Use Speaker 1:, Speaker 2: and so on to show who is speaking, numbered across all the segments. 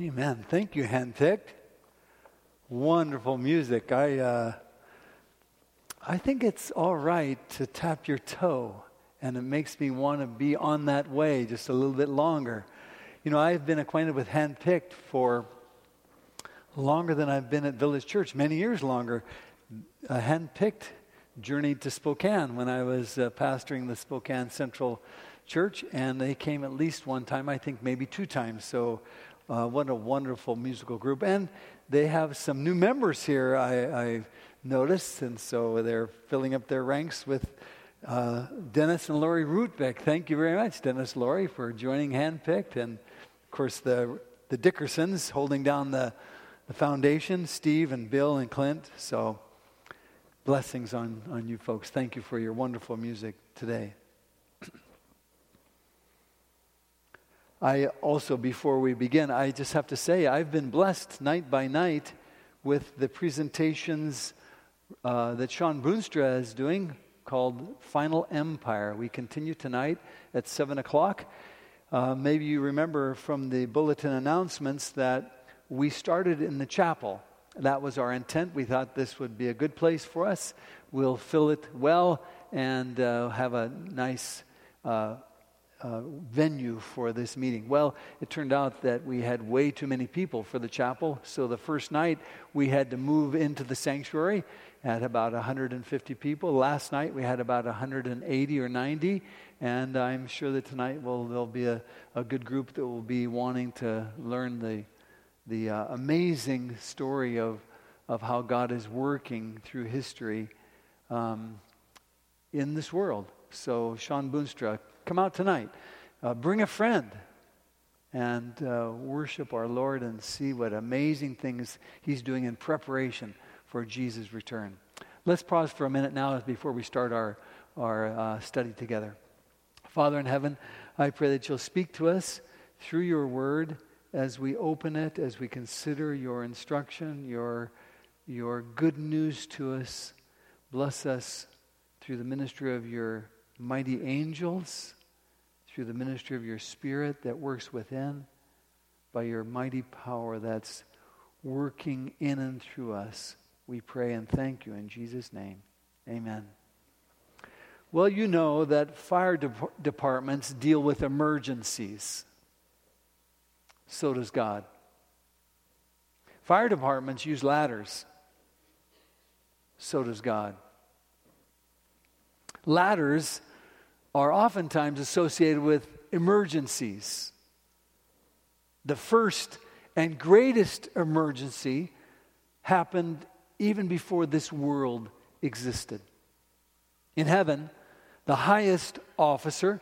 Speaker 1: Amen. Thank you, Handpicked. Wonderful music. I, uh, I think it's all right to tap your toe, and it makes me want to be on that way just a little bit longer. You know, I've been acquainted with Handpicked for longer than I've been at Village Church, many years longer. Uh, Handpicked journeyed to Spokane when I was uh, pastoring the Spokane Central Church, and they came at least one time, I think maybe two times. So uh, what a wonderful musical group. And they have some new members here, I, I noticed. And so they're filling up their ranks with uh, Dennis and Lori Rootbeck. Thank you very much, Dennis Lori, for joining Handpicked. And of course, the, the Dickersons holding down the, the foundation, Steve and Bill and Clint. So blessings on, on you folks. Thank you for your wonderful music today. I also, before we begin, I just have to say I've been blessed night by night with the presentations uh, that Shawn Boonstra is doing called Final Empire. We continue tonight at 7 o'clock. Uh, maybe you remember from the bulletin announcements that we started in the chapel. That was our intent. We thought this would be a good place for us. We'll fill it well and uh, have a nice uh, uh, venue for this meeting? Well, it turned out that we had way too many people for the chapel. So the first night we had to move into the sanctuary at about 150 people. Last night we had about 180 or 90. And I'm sure that tonight will there'll be a, a good group that will be wanting to learn the, the uh, amazing story of, of how God is working through history um, in this world. So, Shawn Boonstra Come out tonight. Uh, bring a friend and uh, worship our Lord and see what amazing things He's doing in preparation for Jesus' return. Let's pause for a minute now before we start our, our uh, study together. Father in heaven, I pray that you'll speak to us through your word as we open it, as we consider your instruction, your, your good news to us. Bless us through the ministry of your mighty angels through the ministry of your Spirit that works within, by your mighty power that's working in and through us. We pray and thank you in Jesus' name. Amen. Well, you know that fire de- departments deal with emergencies. So does God. Fire departments use ladders. So does God. Ladders are oftentimes associated with emergencies. The first and greatest emergency happened even before this world existed. In heaven, the highest officer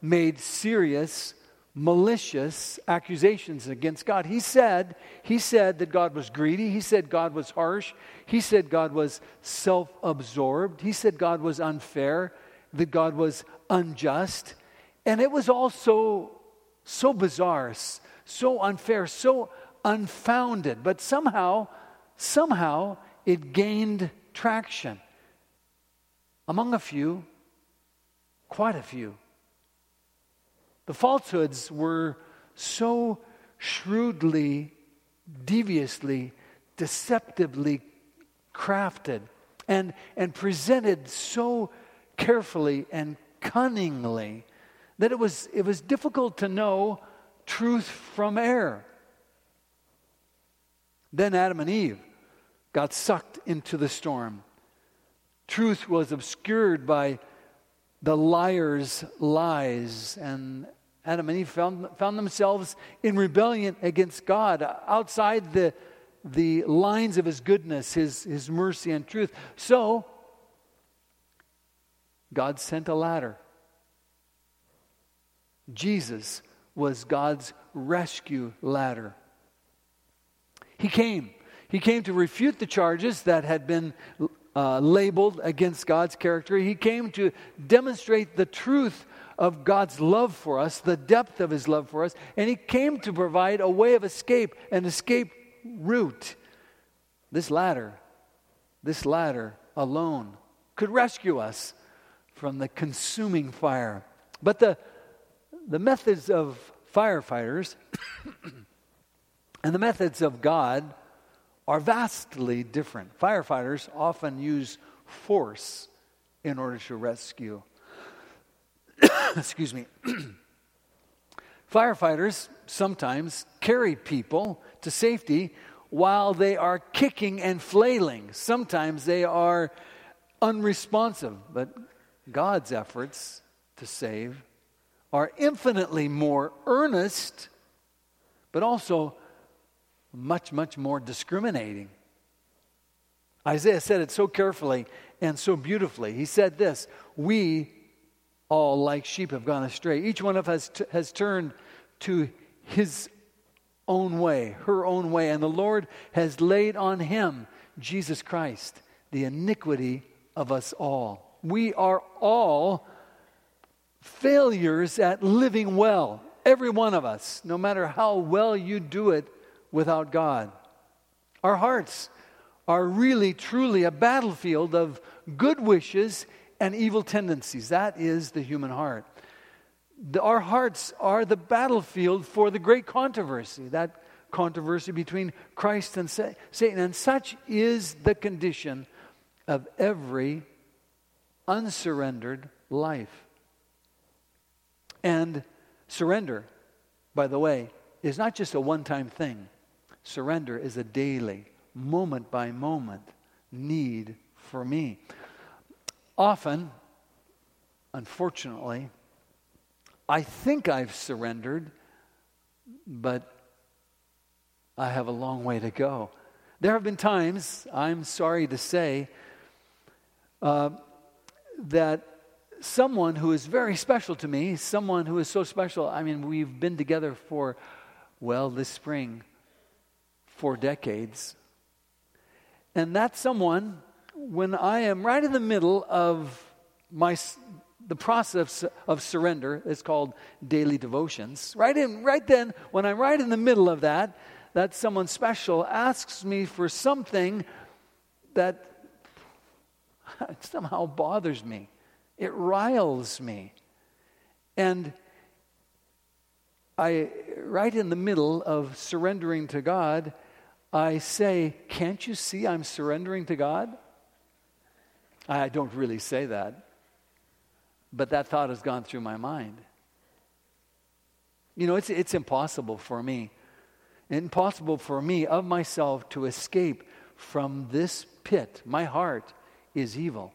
Speaker 1: made serious, malicious accusations against God. He said, he said that God was greedy. He said God was harsh. He said God was self absorbed. He said God was unfair that God was unjust. And it was also so bizarre, so unfair, so unfounded. But somehow, somehow, it gained traction among a few, quite a few. The falsehoods were so shrewdly, deviously, deceptively crafted and, and presented so carefully and cunningly that it was, it was difficult to know truth from error. Then Adam and Eve got sucked into the storm. Truth was obscured by the liar's lies, and Adam and Eve found, found themselves in rebellion against God outside the, the lines of his goodness, his, his mercy, and truth. So, God sent a ladder. Jesus was God's rescue ladder. He came. He came to refute the charges that had been uh, labeled against God's character. He came to demonstrate the truth of God's love for us, the depth of His love for us, and He came to provide a way of escape, an escape route. This ladder, this ladder alone could rescue us from the consuming fire. But the, the methods of firefighters And the methods of God are vastly different. Firefighters often use force in order to rescue. Excuse me. Firefighters sometimes carry people to safety while they are kicking and flailing. Sometimes they are unresponsive, but God's efforts to save are infinitely more earnest, but also much, much more discriminating. Isaiah said it so carefully and so beautifully. He said this We all, like sheep, have gone astray. Each one of us t- has turned to his own way, her own way, and the Lord has laid on him, Jesus Christ, the iniquity of us all. We are all failures at living well, every one of us, no matter how well you do it without God. Our hearts are really, truly a battlefield of good wishes and evil tendencies. That is the human heart. The, our hearts are the battlefield for the great controversy, that controversy between Christ and sa- Satan. And such is the condition of every unsurrendered life. And surrender, by the way, is not just a one time thing. Surrender is a daily, moment by moment need for me. Often, unfortunately, I think I've surrendered, but I have a long way to go. There have been times, I'm sorry to say, uh, that someone who is very special to me, someone who is so special, I mean, we've been together for, well, this spring, for decades. And that someone, when I am right in the middle of my the process of surrender is called daily devotions. Right in right then, when I'm right in the middle of that, that someone special asks me for something that somehow bothers me. It riles me. And I right in the middle of surrendering to God, I say, Can't you see I'm surrendering to God? I don't really say that, but that thought has gone through my mind. You know, it's, it's impossible for me, impossible for me of myself to escape from this pit. My heart is evil.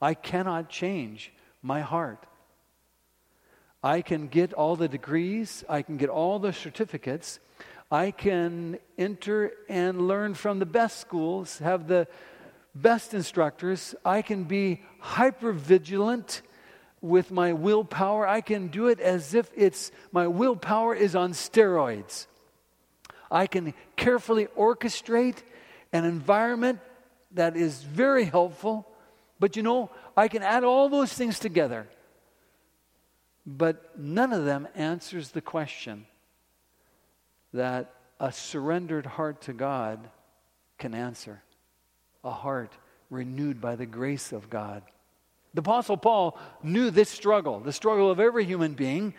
Speaker 1: I cannot change my heart. I can get all the degrees, I can get all the certificates, I can enter and learn from the best schools, have the best instructors. I can be hyper vigilant with my willpower. I can do it as if it's my willpower is on steroids. I can carefully orchestrate an environment that is very helpful. But you know, I can add all those things together. But none of them answers the question that a surrendered heart to God can answer. A heart renewed by the grace of God. The Apostle Paul knew this struggle, the struggle of every human being.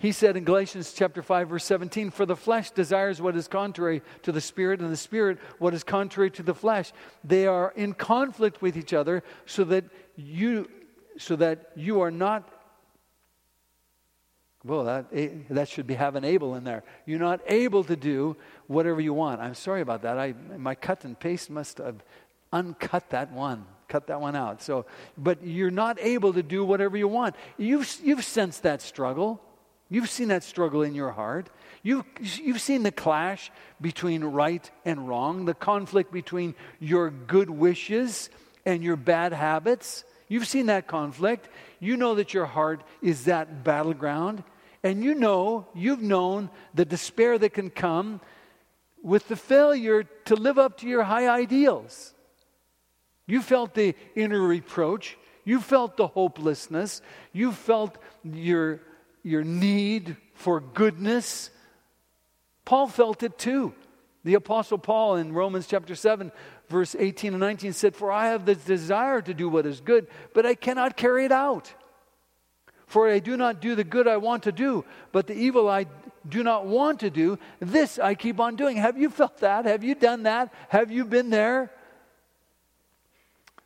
Speaker 1: He said in Galatians chapter 5 verse 17, "For the flesh desires what is contrary to the spirit and the spirit what is contrary to the flesh. They are in conflict with each other so that you so that you are not well, that, eh, that should be have an able in there. You're not able to do whatever you want. I'm sorry about that. I, my cut and paste must have uncut that one, cut that one out. So, but you're not able to do whatever you want. You've, you've sensed that struggle. You've seen that struggle in your heart. You've, you've seen the clash between right and wrong, the conflict between your good wishes and your bad habits. You've seen that conflict. You know that your heart is that battleground. And you know, you've known the despair that can come with the failure to live up to your high ideals. You felt the inner reproach. You felt the hopelessness. You felt your, your need for goodness. Paul felt it too. The Apostle Paul in Romans chapter 7, verse 18 and 19 said, For I have the desire to do what is good, but I cannot carry it out. For I do not do the good I want to do, but the evil I do not want to do, this I keep on doing. Have you felt that? Have you done that? Have you been there?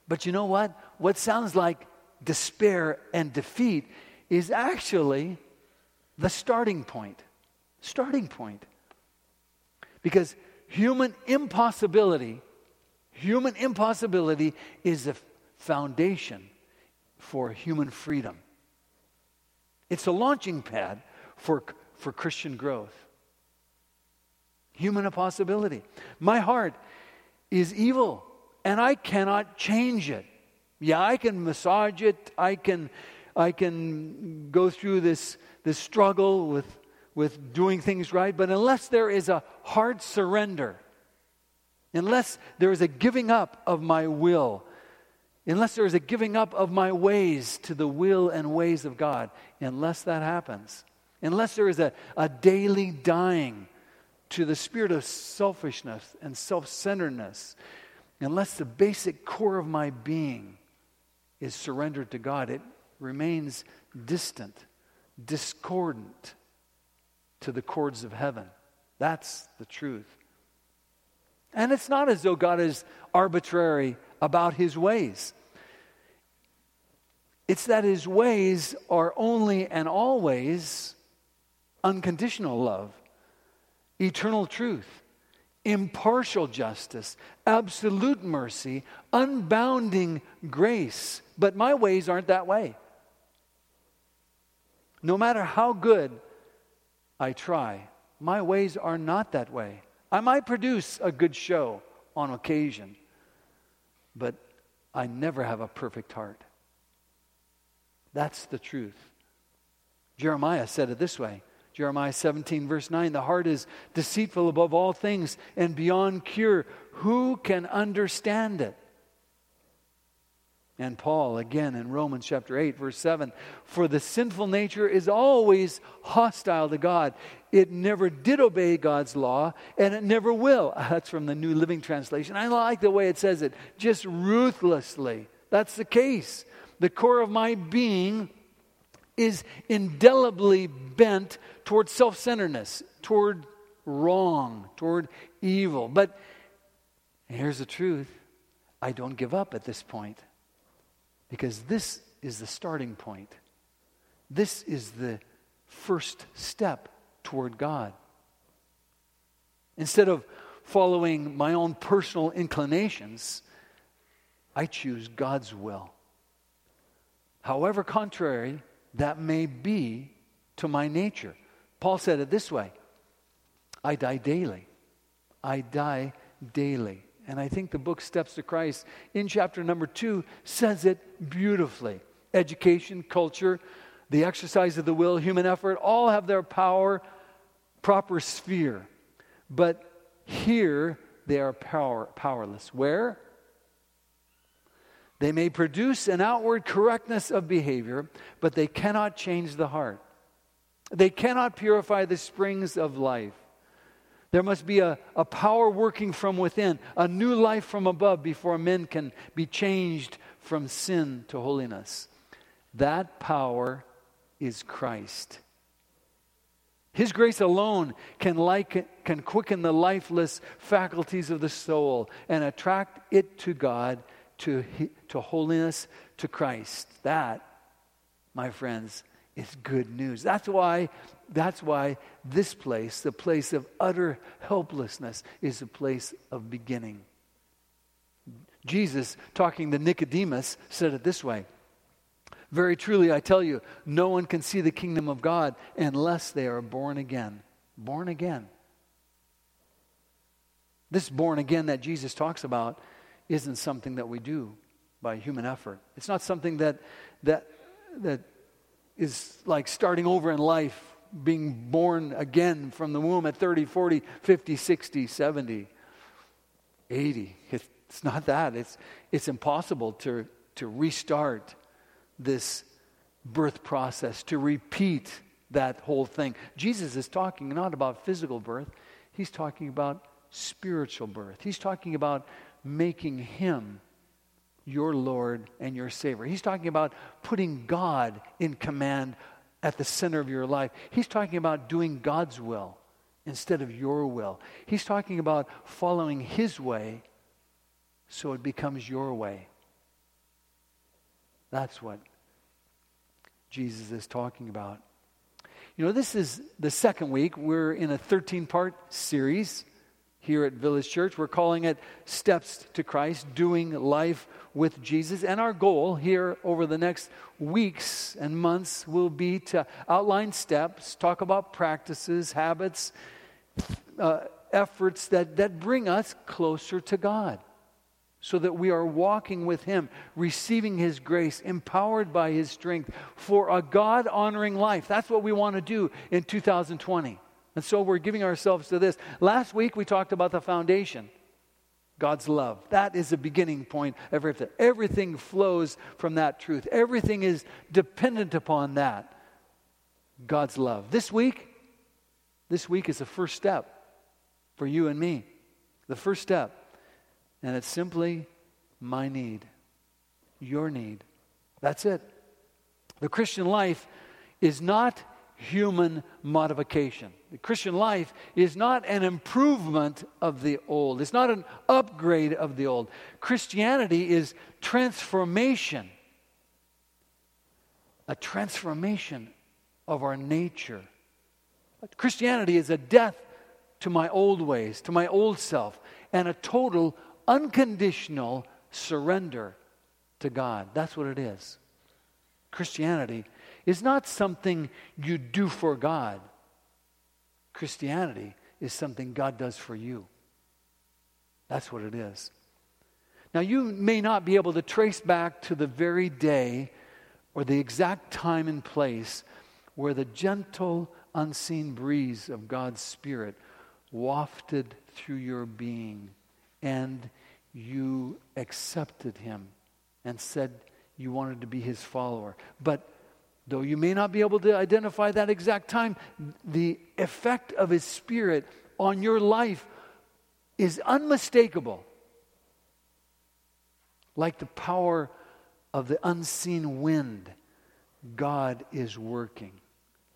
Speaker 1: But you know what? What sounds like despair and defeat is actually the starting point. Starting point. Because human impossibility, human impossibility is the foundation for human freedom. It's a launching pad for, for Christian growth. Human impossibility. My heart is evil and I cannot change it. Yeah, I can massage it. I can, I can go through this, this struggle with, with doing things right. But unless there is a hard surrender, unless there is a giving up of my will, unless there is a giving up of my ways to the will and ways of God, unless that happens, unless there is a, a daily dying to the spirit of selfishness and self centeredness, unless the basic core of my being is surrendered to God, it remains distant, discordant to the chords of heaven. That's the truth. And it's not as though God is arbitrary about his ways. It's that his ways are only and always unconditional love, eternal truth, impartial justice, absolute mercy, unbounding grace. But my ways aren't that way. No matter how good I try, my ways are not that way. I might produce a good show on occasion, but I never have a perfect heart. That's the truth. Jeremiah said it this way Jeremiah 17, verse 9 The heart is deceitful above all things and beyond cure. Who can understand it? And Paul, again in Romans chapter 8, verse 7 For the sinful nature is always hostile to God. It never did obey God's law, and it never will. That's from the New Living Translation. I like the way it says it, just ruthlessly. That's the case. The core of my being is indelibly bent toward self centeredness, toward wrong, toward evil. But here's the truth I don't give up at this point because this is the starting point. This is the first step toward God. Instead of following my own personal inclinations, I choose God's will. However, contrary that may be to my nature. Paul said it this way I die daily. I die daily. And I think the book Steps to Christ in chapter number two says it beautifully. Education, culture, the exercise of the will, human effort, all have their power, proper sphere. But here they are power, powerless. Where? They may produce an outward correctness of behavior, but they cannot change the heart. They cannot purify the springs of life. There must be a, a power working from within, a new life from above before men can be changed from sin to holiness. That power is Christ. His grace alone can, like, can quicken the lifeless faculties of the soul and attract it to God to, to holiness, to Christ. That, my friends, is good news. That's why, that's why this place, the place of utter helplessness, is a place of beginning. Jesus, talking to Nicodemus, said it this way Very truly, I tell you, no one can see the kingdom of God unless they are born again. Born again. This born again that Jesus talks about isn't something that we do by human effort. It's not something that, that, that is like starting over in life, being born again from the womb at 30, 40, 50, 60, 70, 80. It's not that. It's, it's impossible to, to restart this birth process, to repeat that whole thing. Jesus is talking not about physical birth, he's talking about spiritual birth. He's talking about making him your Lord and your Savior. He's talking about putting God in command at the center of your life. He's talking about doing God's will instead of your will. He's talking about following His way so it becomes your way. That's what Jesus is talking about. You know, this is the second week. We're in a 13 part series here at Village Church. We're calling it Steps to Christ, Doing Life with Jesus. And our goal here over the next weeks and months will be to outline steps, talk about practices, habits, uh, efforts that, that bring us closer to God so that we are walking with Him, receiving His grace, empowered by His strength for a God honoring life. That's what we want to do in 2020. And so we're giving ourselves to this. Last week we talked about the foundation. God's love. That is the beginning point of everything. Everything flows from that truth. Everything is dependent upon that. God's love. This week, this week is the first step for you and me. The first step. And it's simply my need, your need. That's it. The Christian life is not human modification. The Christian life is not an improvement of the old, it's not an upgrade of the old. Christianity is transformation, a transformation of our nature. Christianity is a death to my old ways, to my old self, and a total unconditional surrender to God. That's what it is. Christianity is not something you do for God. Christianity is something God does for you. That's what it is. Now, you may not be able to trace back to the very day or the exact time and place where the gentle, unseen breeze of God's Spirit wafted through your being and you accepted Him and said you wanted to be His follower. But Though you may not be able to identify that exact time, the effect of His Spirit on your life is unmistakable. Like the power of the unseen wind, God is working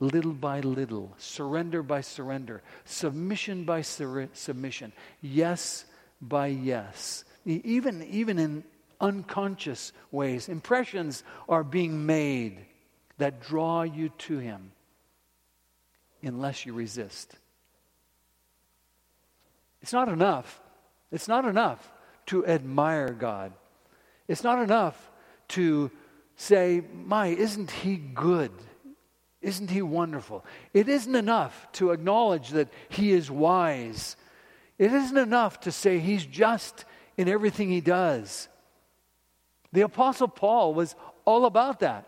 Speaker 1: little by little, surrender by surrender, submission by sur- submission, yes by yes. Even, even in unconscious ways, impressions are being made that draw you to Him unless you resist. It's not enough. It's not enough to admire God. It's not enough to say, My, isn't He good? Isn't He wonderful? It isn't enough to acknowledge that He is wise. It isn't enough to say He's just in everything He does. The Apostle Paul was all about that.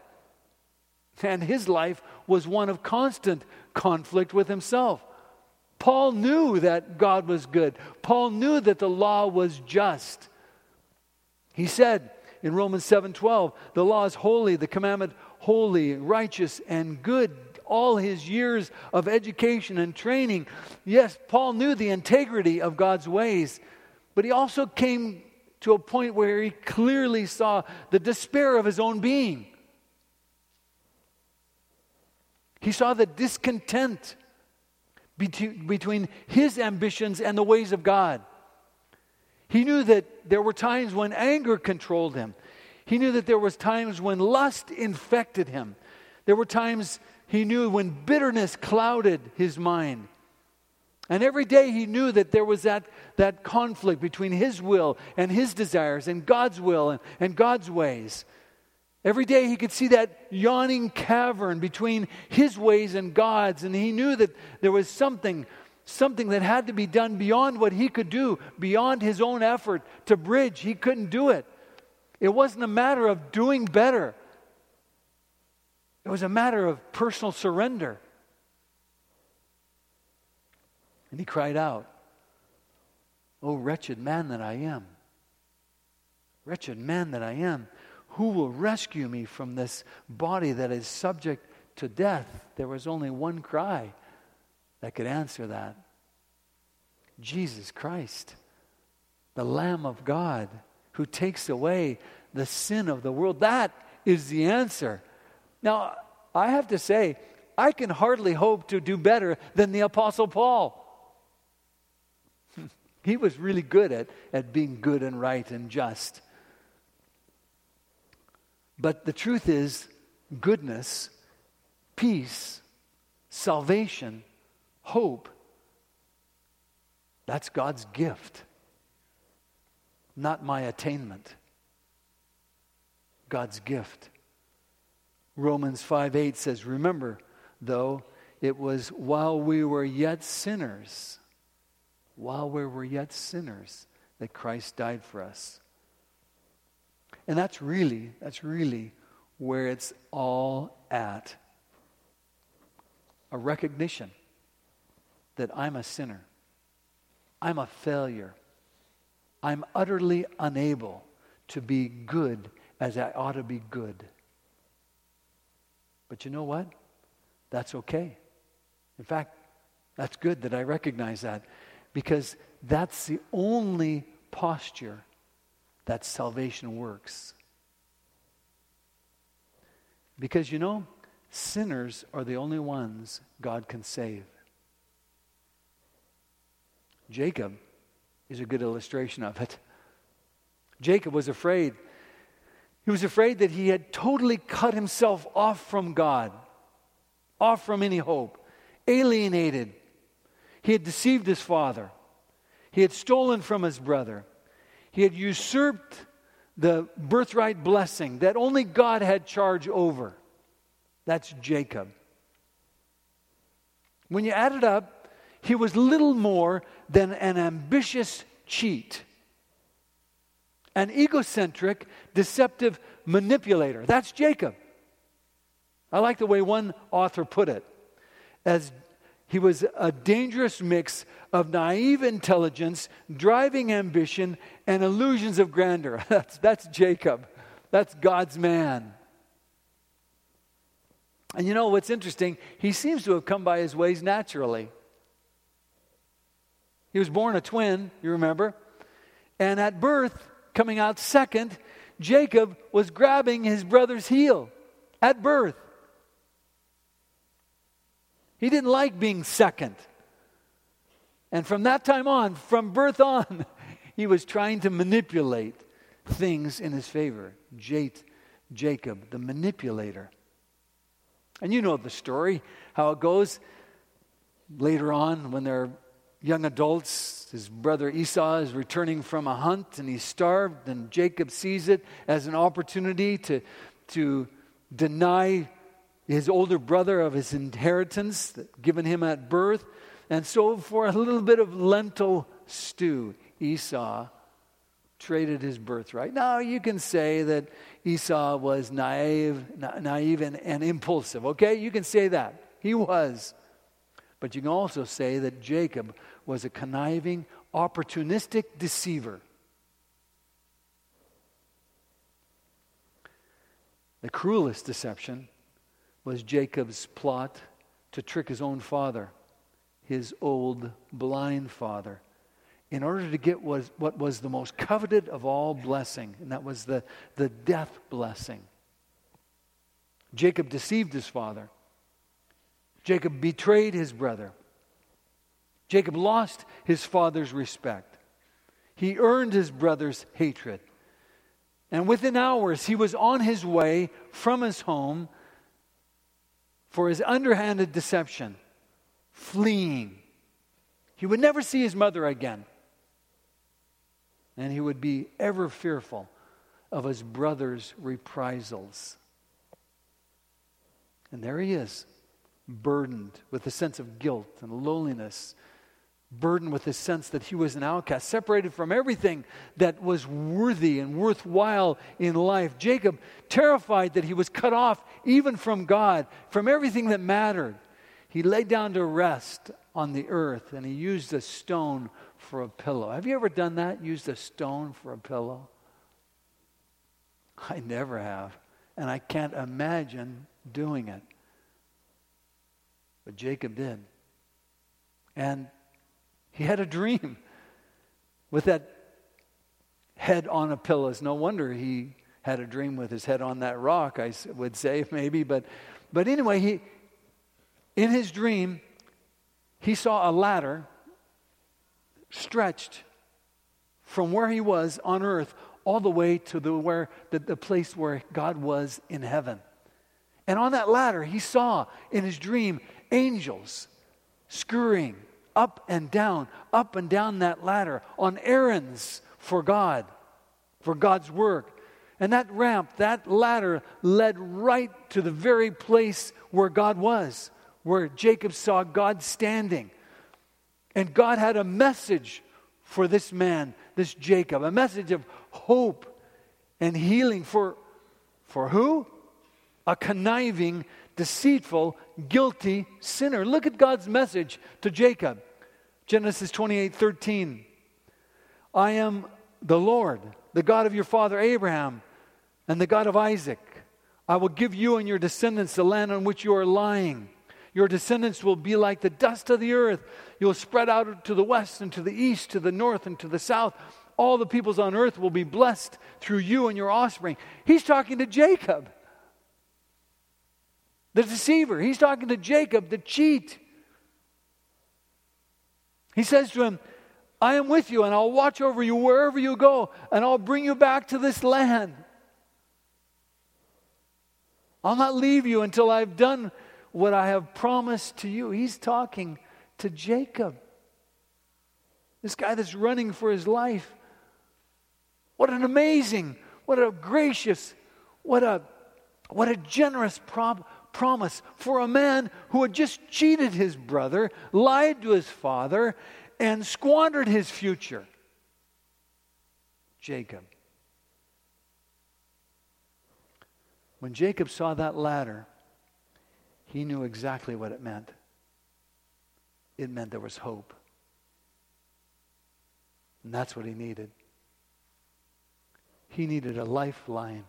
Speaker 1: And his life was one of constant conflict with himself. Paul knew that God was good. Paul knew that the law was just. He said in Romans 7:12, "The law is holy, the commandment holy, righteous and good." All his years of education and training, yes, Paul knew the integrity of God's ways, but he also came to a point where he clearly saw the despair of his own being. He saw the discontent between his ambitions and the ways of God. He knew that there were times when anger controlled him. He knew that there was times when lust infected him. There were times he knew when bitterness clouded his mind. And every day he knew that there was that, that conflict between his will and his desires and God's will and, and God's ways. Every day he could see that yawning cavern between his ways and God's, and he knew that there was something, something that had to be done beyond what he could do, beyond his own effort to bridge. He couldn't do it. It wasn't a matter of doing better, it was a matter of personal surrender. And he cried out, Oh, wretched man that I am! Wretched man that I am! Who will rescue me from this body that is subject to death? There was only one cry that could answer that Jesus Christ, the Lamb of God, who takes away the sin of the world. That is the answer. Now, I have to say, I can hardly hope to do better than the Apostle Paul. he was really good at, at being good and right and just. But the truth is, goodness, peace, salvation, hope, that's God's gift, not my attainment. God's gift. Romans 5 8 says, Remember, though, it was while we were yet sinners, while we were yet sinners, that Christ died for us. And that's really, that's really where it's all at. A recognition that I'm a sinner. I'm a failure. I'm utterly unable to be good as I ought to be good. But you know what? That's okay. In fact, that's good that I recognize that because that's the only posture that salvation works. Because you know, sinners are the only ones God can save. Jacob is a good illustration of it. Jacob was afraid he was afraid that he had totally cut himself off from God, off from any hope, alienated. He had deceived his father, he had stolen from his brother, he had usurped the birthright blessing that only God had charge over. That's Jacob. When you add it up, he was little more than an ambitious cheat an egocentric, deceptive manipulator. That's Jacob. I like the way one author put it as he was a dangerous mix of naive intelligence, driving ambition, and illusions of grandeur. That's, that's Jacob. That's God's man. And you know what's interesting? He seems to have come by his ways naturally. He was born a twin, you remember? And at birth, coming out second, Jacob was grabbing his brother's heel at birth. He didn't like being second. And from that time on, from birth on, he was trying to manipulate things in his favor. Jate, Jacob, the manipulator. And you know the story, how it goes later on when they're young adults. His brother Esau is returning from a hunt and he's starved, and Jacob sees it as an opportunity to, to deny his older brother of his inheritance given him at birth. And so, for a little bit of lentil stew, Esau traded his birthright. Now, you can say that Esau was naive, naive and, and impulsive, okay? You can say that. He was. But you can also say that Jacob was a conniving, opportunistic deceiver. The cruelest deception was Jacob's plot to trick his own father, his old blind father, in order to get what, what was the most coveted of all blessing, and that was the, the death blessing. Jacob deceived his father. Jacob betrayed his brother. Jacob lost his father's respect. He earned his brother's hatred. And within hours, he was on his way from his home for his underhanded deception, fleeing. He would never see his mother again. And he would be ever fearful of his brother's reprisals. And there he is, burdened with a sense of guilt and loneliness burdened with the sense that he was an outcast, separated from everything that was worthy and worthwhile in life. Jacob, terrified that he was cut off even from God, from everything that mattered, he lay down to rest on the earth and he used a stone for a pillow. Have you ever done that? Used a stone for a pillow? I never have. And I can't imagine doing it. But Jacob did. And he had a dream with that head on a pillow. No wonder he had a dream with his head on that rock, I would say, maybe. But, but anyway, he, in his dream, he saw a ladder stretched from where he was on earth all the way to the, where, the, the place where God was in heaven. And on that ladder, he saw in his dream angels scurrying up and down, up and down that ladder on errands for God, for God's work. And that ramp, that ladder led right to the very place where God was, where Jacob saw God standing. And God had a message for this man, this Jacob, a message of hope and healing for, for who? A conniving, deceitful, guilty sinner. Look at God's message to Jacob. Genesis 28 13. I am the Lord, the God of your father Abraham, and the God of Isaac. I will give you and your descendants the land on which you are lying. Your descendants will be like the dust of the earth. You'll spread out to the west and to the east, to the north and to the south. All the peoples on earth will be blessed through you and your offspring. He's talking to Jacob, the deceiver. He's talking to Jacob, the cheat. He says to him, I am with you and I'll watch over you wherever you go and I'll bring you back to this land. I'll not leave you until I've done what I have promised to you. He's talking to Jacob, this guy that's running for his life. What an amazing, what a gracious, what a, what a generous prom- promise for a man who had just cheated his brother, lied to his father, and squandered his future. Jacob. When Jacob saw that ladder, he knew exactly what it meant. It meant there was hope. And that's what he needed. He needed a lifeline.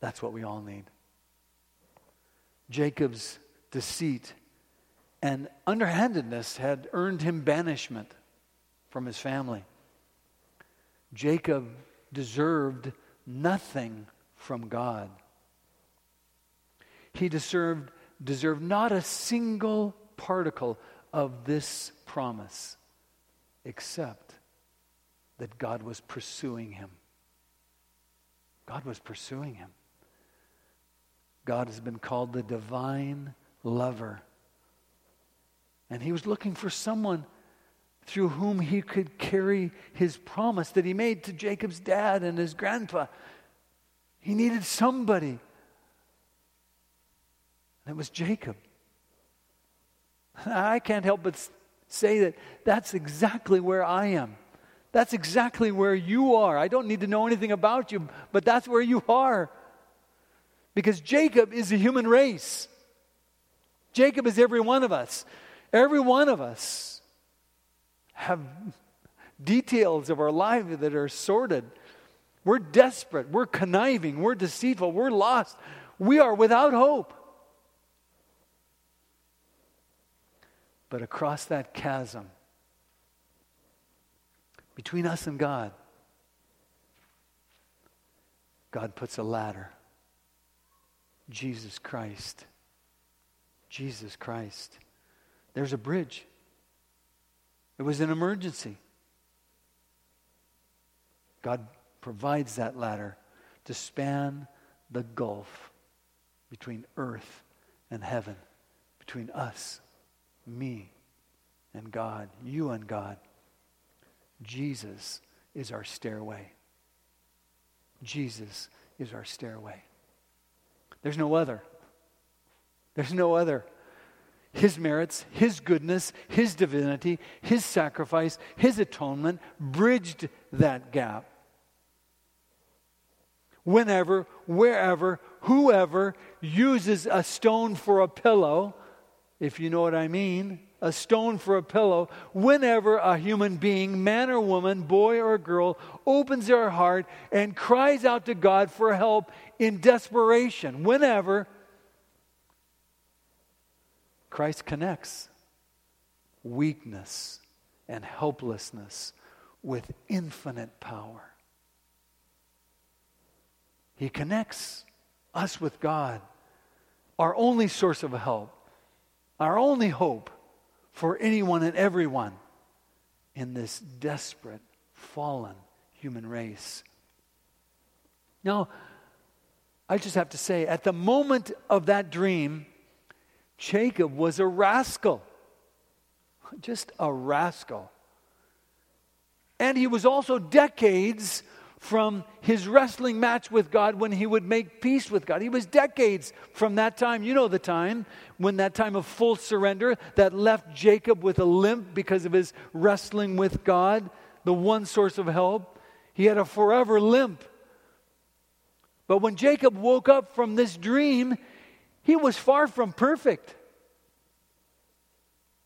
Speaker 1: That's what we all need. Jacob's deceit and underhandedness had earned him banishment from his family. Jacob deserved nothing from God. He deserved, deserved not a single particle of this promise, except that God was pursuing him. God was pursuing him. God has been called the divine lover. And he was looking for someone through whom he could carry his promise that he made to Jacob's dad and his grandpa. He needed somebody. And it was Jacob. I can't help but say that that's exactly where I am. That's exactly where you are. I don't need to know anything about you, but that's where you are. Because Jacob is the human race. Jacob is every one of us. Every one of us have details of our life that are sordid. We're desperate. We're conniving. We're deceitful. We're lost. We are without hope. But across that chasm between us and God, God puts a ladder. Jesus Christ. Jesus Christ. There's a bridge. It was an emergency. God provides that ladder to span the gulf between earth and heaven, between us, me, and God, you and God. Jesus is our stairway. Jesus is our stairway. There's no other. There's no other. His merits, His goodness, His divinity, His sacrifice, His atonement bridged that gap. Whenever, wherever, whoever uses a stone for a pillow, if you know what I mean, a stone for a pillow, whenever a human being, man or woman, boy or girl, opens their heart and cries out to God for help in desperation, whenever Christ connects weakness and helplessness with infinite power. He connects us with God, our only source of help, our only hope for anyone and everyone in this desperate, fallen human race. Now, I just have to say, at the moment of that dream, Jacob was a rascal. Just a rascal. And he was also decades from his wrestling match with God when he would make peace with God. He was decades from that time. You know the time when that time of full surrender that left Jacob with a limp because of his wrestling with God, the one source of help. He had a forever limp. But when Jacob woke up from this dream, he was far from perfect.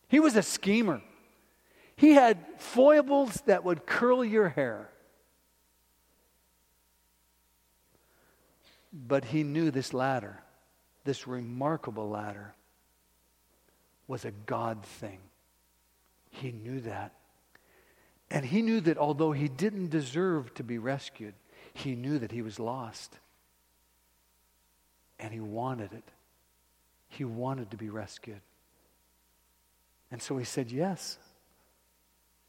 Speaker 1: He was a schemer. He had foibles that would curl your hair. But he knew this ladder, this remarkable ladder, was a God thing. He knew that. And he knew that although he didn't deserve to be rescued, he knew that he was lost and he wanted it. He wanted to be rescued. And so he said yes.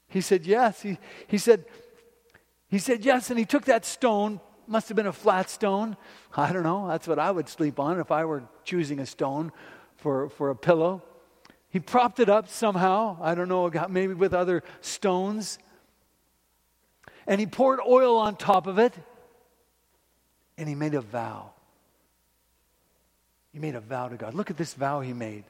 Speaker 1: He said yes. He, he said, he said yes, and he took that stone, must have been a flat stone. I don't know. That's what I would sleep on if I were choosing a stone for, for a pillow. He propped it up somehow. I don't know, maybe with other stones. And he poured oil on top of it. And he made a vow. He made a vow to God. Look at this vow he made.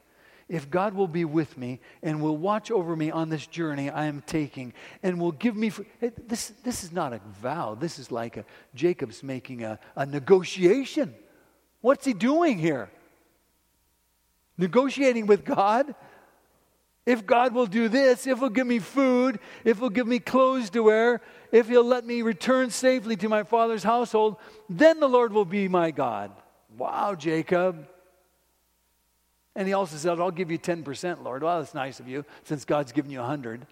Speaker 1: If God will be with me and will watch over me on this journey I am taking and will give me. This, this is not a vow. This is like a, Jacob's making a, a negotiation. What's he doing here? Negotiating with God? If God will do this, if He'll give me food, if He'll give me clothes to wear, if He'll let me return safely to my father's household, then the Lord will be my God. Wow, Jacob. And he also said, I'll give you 10%, Lord. Well, that's nice of you, since God's given you 100.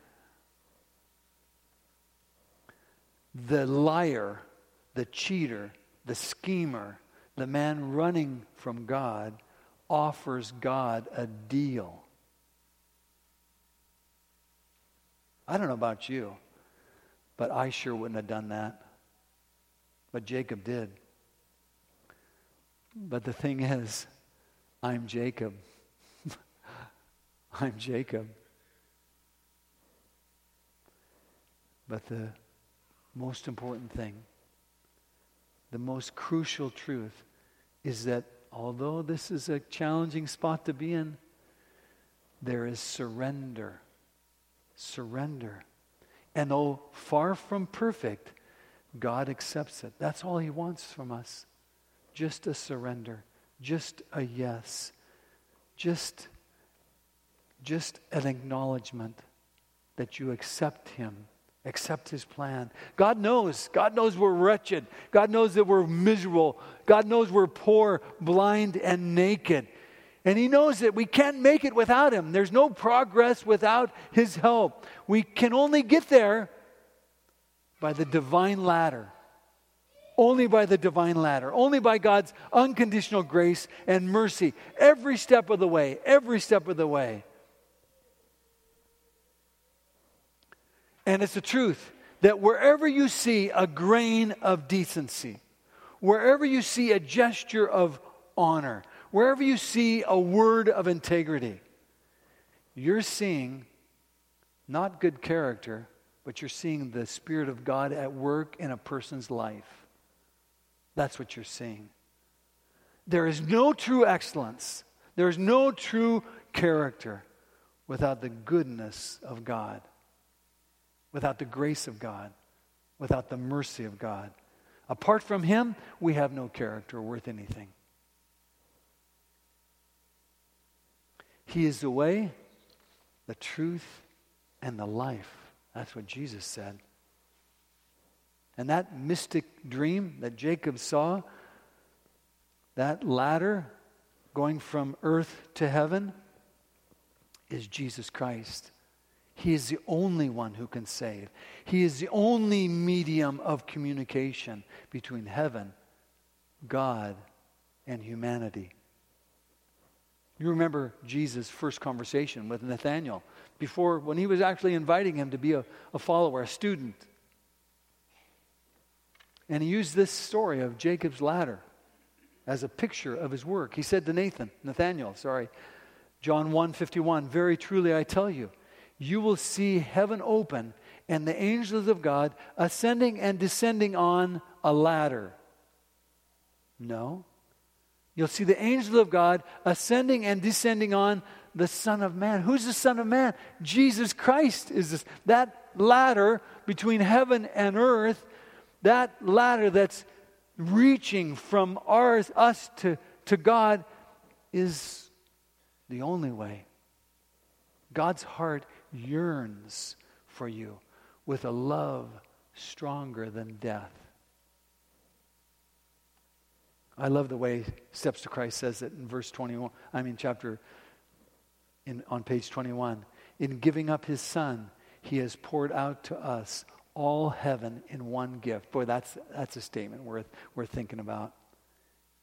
Speaker 1: The liar, the cheater, the schemer, the man running from God offers God a deal. I don't know about you, but I sure wouldn't have done that. But Jacob did. But the thing is, I'm Jacob. I'm Jacob. But the most important thing, the most crucial truth, is that although this is a challenging spot to be in, there is surrender. Surrender. And though far from perfect, God accepts it. That's all He wants from us. Just a surrender, just a yes, just just an acknowledgement that you accept Him, accept His plan. God knows. God knows we're wretched. God knows that we're miserable. God knows we're poor, blind, and naked. And He knows that we can't make it without Him. There's no progress without His help. We can only get there by the divine ladder. Only by the divine ladder, only by God's unconditional grace and mercy, every step of the way, every step of the way. And it's the truth that wherever you see a grain of decency, wherever you see a gesture of honor, wherever you see a word of integrity, you're seeing not good character, but you're seeing the Spirit of God at work in a person's life. That's what you're seeing. There is no true excellence, there is no true character without the goodness of God without the grace of God, without the mercy of God. Apart from Him, we have no character worth anything. He is the way, the truth, and the life. That's what Jesus said. And that mystic dream that Jacob saw, that ladder going from earth to heaven, is Jesus Christ. He is the only one who can save. He is the only medium of communication between heaven, God, and humanity. You remember Jesus' first conversation with Nathanael before, when he was actually inviting him to be a, a follower, a student. And he used this story of Jacob's ladder as a picture of his work. He said to Nathan, Nathanael, sorry, John 1 51, Very truly I tell you, you will see heaven open and the angels of God ascending and descending on a ladder. No. You'll see the angels of God ascending and descending on the Son of Man. Who's the Son of Man? Jesus Christ is this. That ladder between heaven and earth, that ladder that's reaching from ours, us to, to God, is the only way. God's heart yearns for you with a love stronger than death. I love the way Steps to Christ says it in verse 21. I mean, chapter in, on page 21. In giving up his son, he has poured out to us all heaven in one gift. Boy, that's, that's a statement worth, worth thinking about.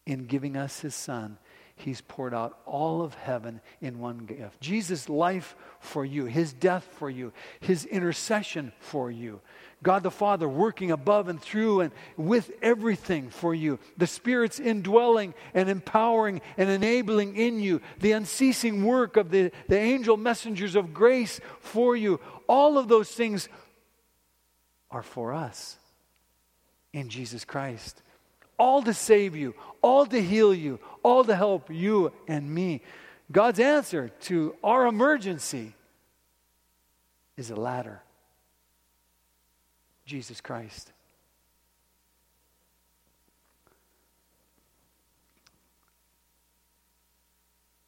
Speaker 1: In giving us his son, He's poured out all of heaven in one gift. Jesus' life for you, His death for you, His intercession for you. God the Father working above and through and with everything for you. The Spirit's indwelling and empowering and enabling in you. The unceasing work of the, the angel messengers of grace for you. All of those things are for us in Jesus Christ all to save you, all to heal you, all to help you and me. God's answer to our emergency is a ladder Jesus Christ.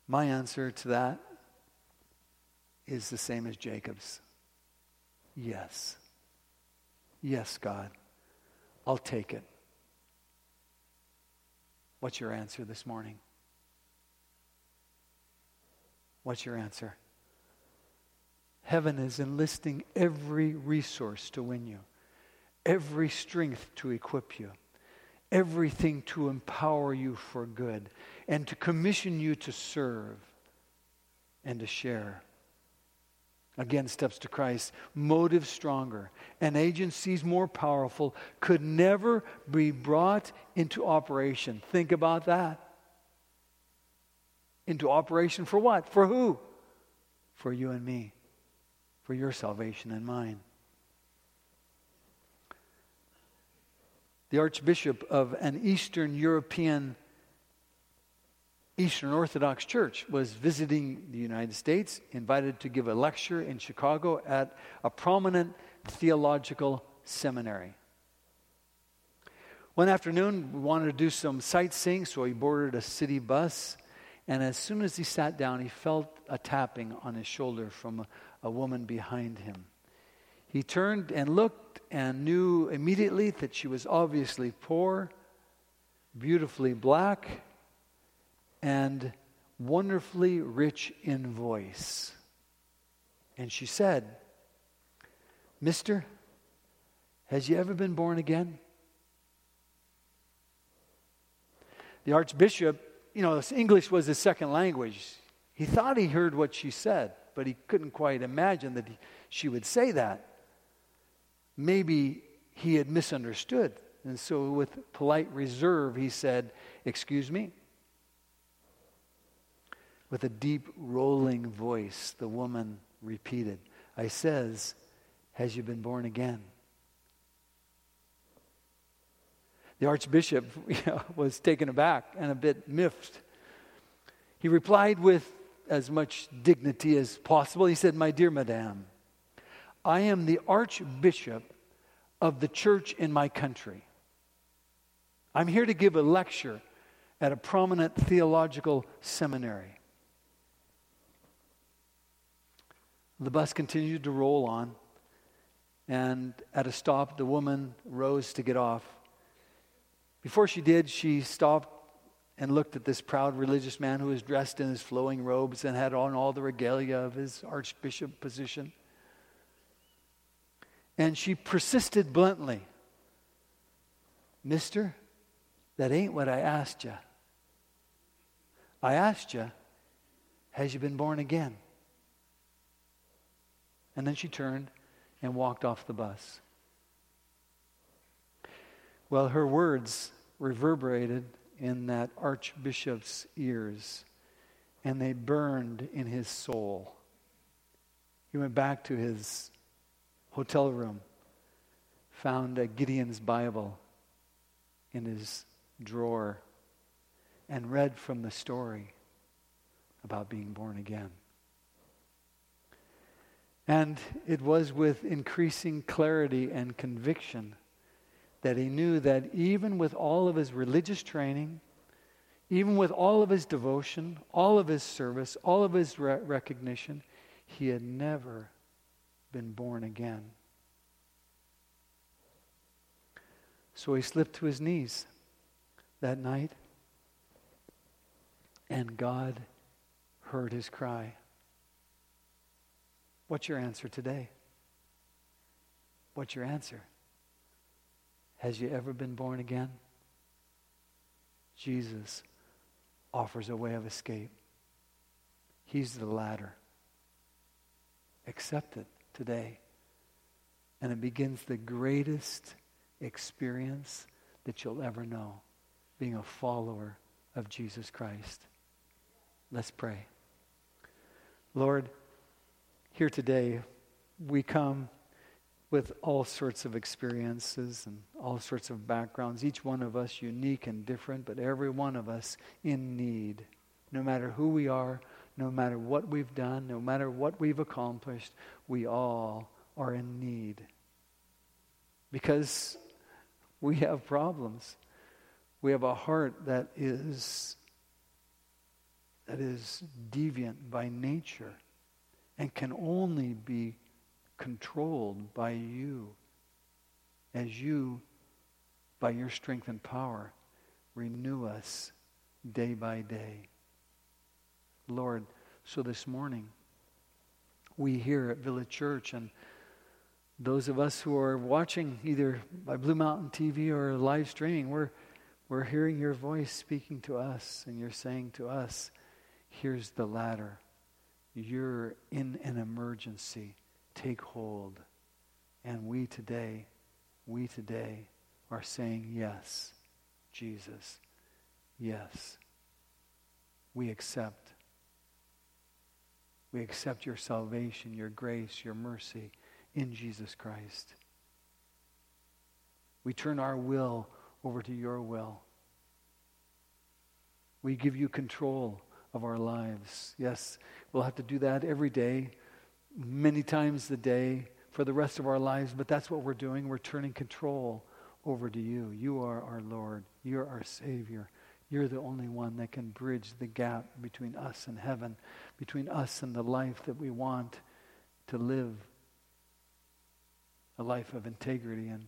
Speaker 1: My answer to that is the same as Jacob's. Yes. Yes, God. I'll take it. What's your answer this morning? What's your answer? Heaven is enlisting every resource to win you, every strength to equip you, everything to empower you for good, and to commission you to serve and to share. Again, steps to Christ, motive stronger, and agencies more powerful could never be brought into operation. Think about that. Into operation for what? For who? For you and me, for your salvation and mine. The Archbishop of an Eastern European Eastern Orthodox Church was visiting the United States, invited to give a lecture in Chicago at a prominent theological seminary. One afternoon, we wanted to do some sightseeing, so he boarded a city bus. And as soon as he sat down, he felt a tapping on his shoulder from a, a woman behind him. He turned and looked and knew immediately that she was obviously poor, beautifully black, and wonderfully rich in voice. And she said, Mister, has you ever been born again? The Archbishop, you know, English was his second language. He thought he heard what she said, but he couldn't quite imagine that he, she would say that. Maybe he had misunderstood. And so, with polite reserve, he said, Excuse me? With a deep, rolling voice, the woman repeated, I says, Has you been born again? The archbishop you know, was taken aback and a bit miffed. He replied with as much dignity as possible. He said, My dear madam, I am the archbishop of the church in my country. I'm here to give a lecture at a prominent theological seminary. The bus continued to roll on, and at a stop, the woman rose to get off. Before she did, she stopped and looked at this proud religious man who was dressed in his flowing robes and had on all the regalia of his archbishop position. And she persisted bluntly Mister, that ain't what I asked you. I asked you, has you been born again? And then she turned and walked off the bus. Well, her words reverberated in that archbishop's ears, and they burned in his soul. He went back to his hotel room, found a Gideon's Bible in his drawer, and read from the story about being born again. And it was with increasing clarity and conviction that he knew that even with all of his religious training, even with all of his devotion, all of his service, all of his re- recognition, he had never been born again. So he slipped to his knees that night, and God heard his cry. What's your answer today? What's your answer? Has you ever been born again? Jesus offers a way of escape. He's the ladder. Accept it today. And it begins the greatest experience that you'll ever know being a follower of Jesus Christ. Let's pray. Lord, here today we come with all sorts of experiences and all sorts of backgrounds, each one of us unique and different, but every one of us in need. No matter who we are, no matter what we've done, no matter what we've accomplished, we all are in need. Because we have problems. We have a heart that is that is deviant by nature and can only be controlled by you as you, by your strength and power, renew us day by day. Lord, so this morning, we here at Village Church and those of us who are watching either by Blue Mountain TV or live streaming, we're, we're hearing your voice speaking to us, and you're saying to us, Here's the ladder. You're in an emergency. Take hold. And we today, we today are saying, Yes, Jesus. Yes. We accept. We accept your salvation, your grace, your mercy in Jesus Christ. We turn our will over to your will. We give you control of our lives. Yes, we'll have to do that every day, many times a day for the rest of our lives, but that's what we're doing. We're turning control over to you. You are our Lord. You're our Savior. You're the only one that can bridge the gap between us and heaven, between us and the life that we want to live a life of integrity and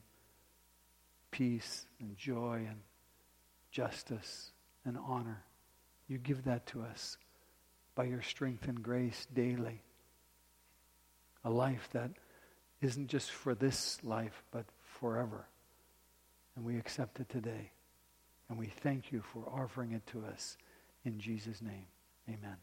Speaker 1: peace and joy and justice and honor. You give that to us by your strength and grace daily. A life that isn't just for this life, but forever. And we accept it today. And we thank you for offering it to us. In Jesus' name, amen.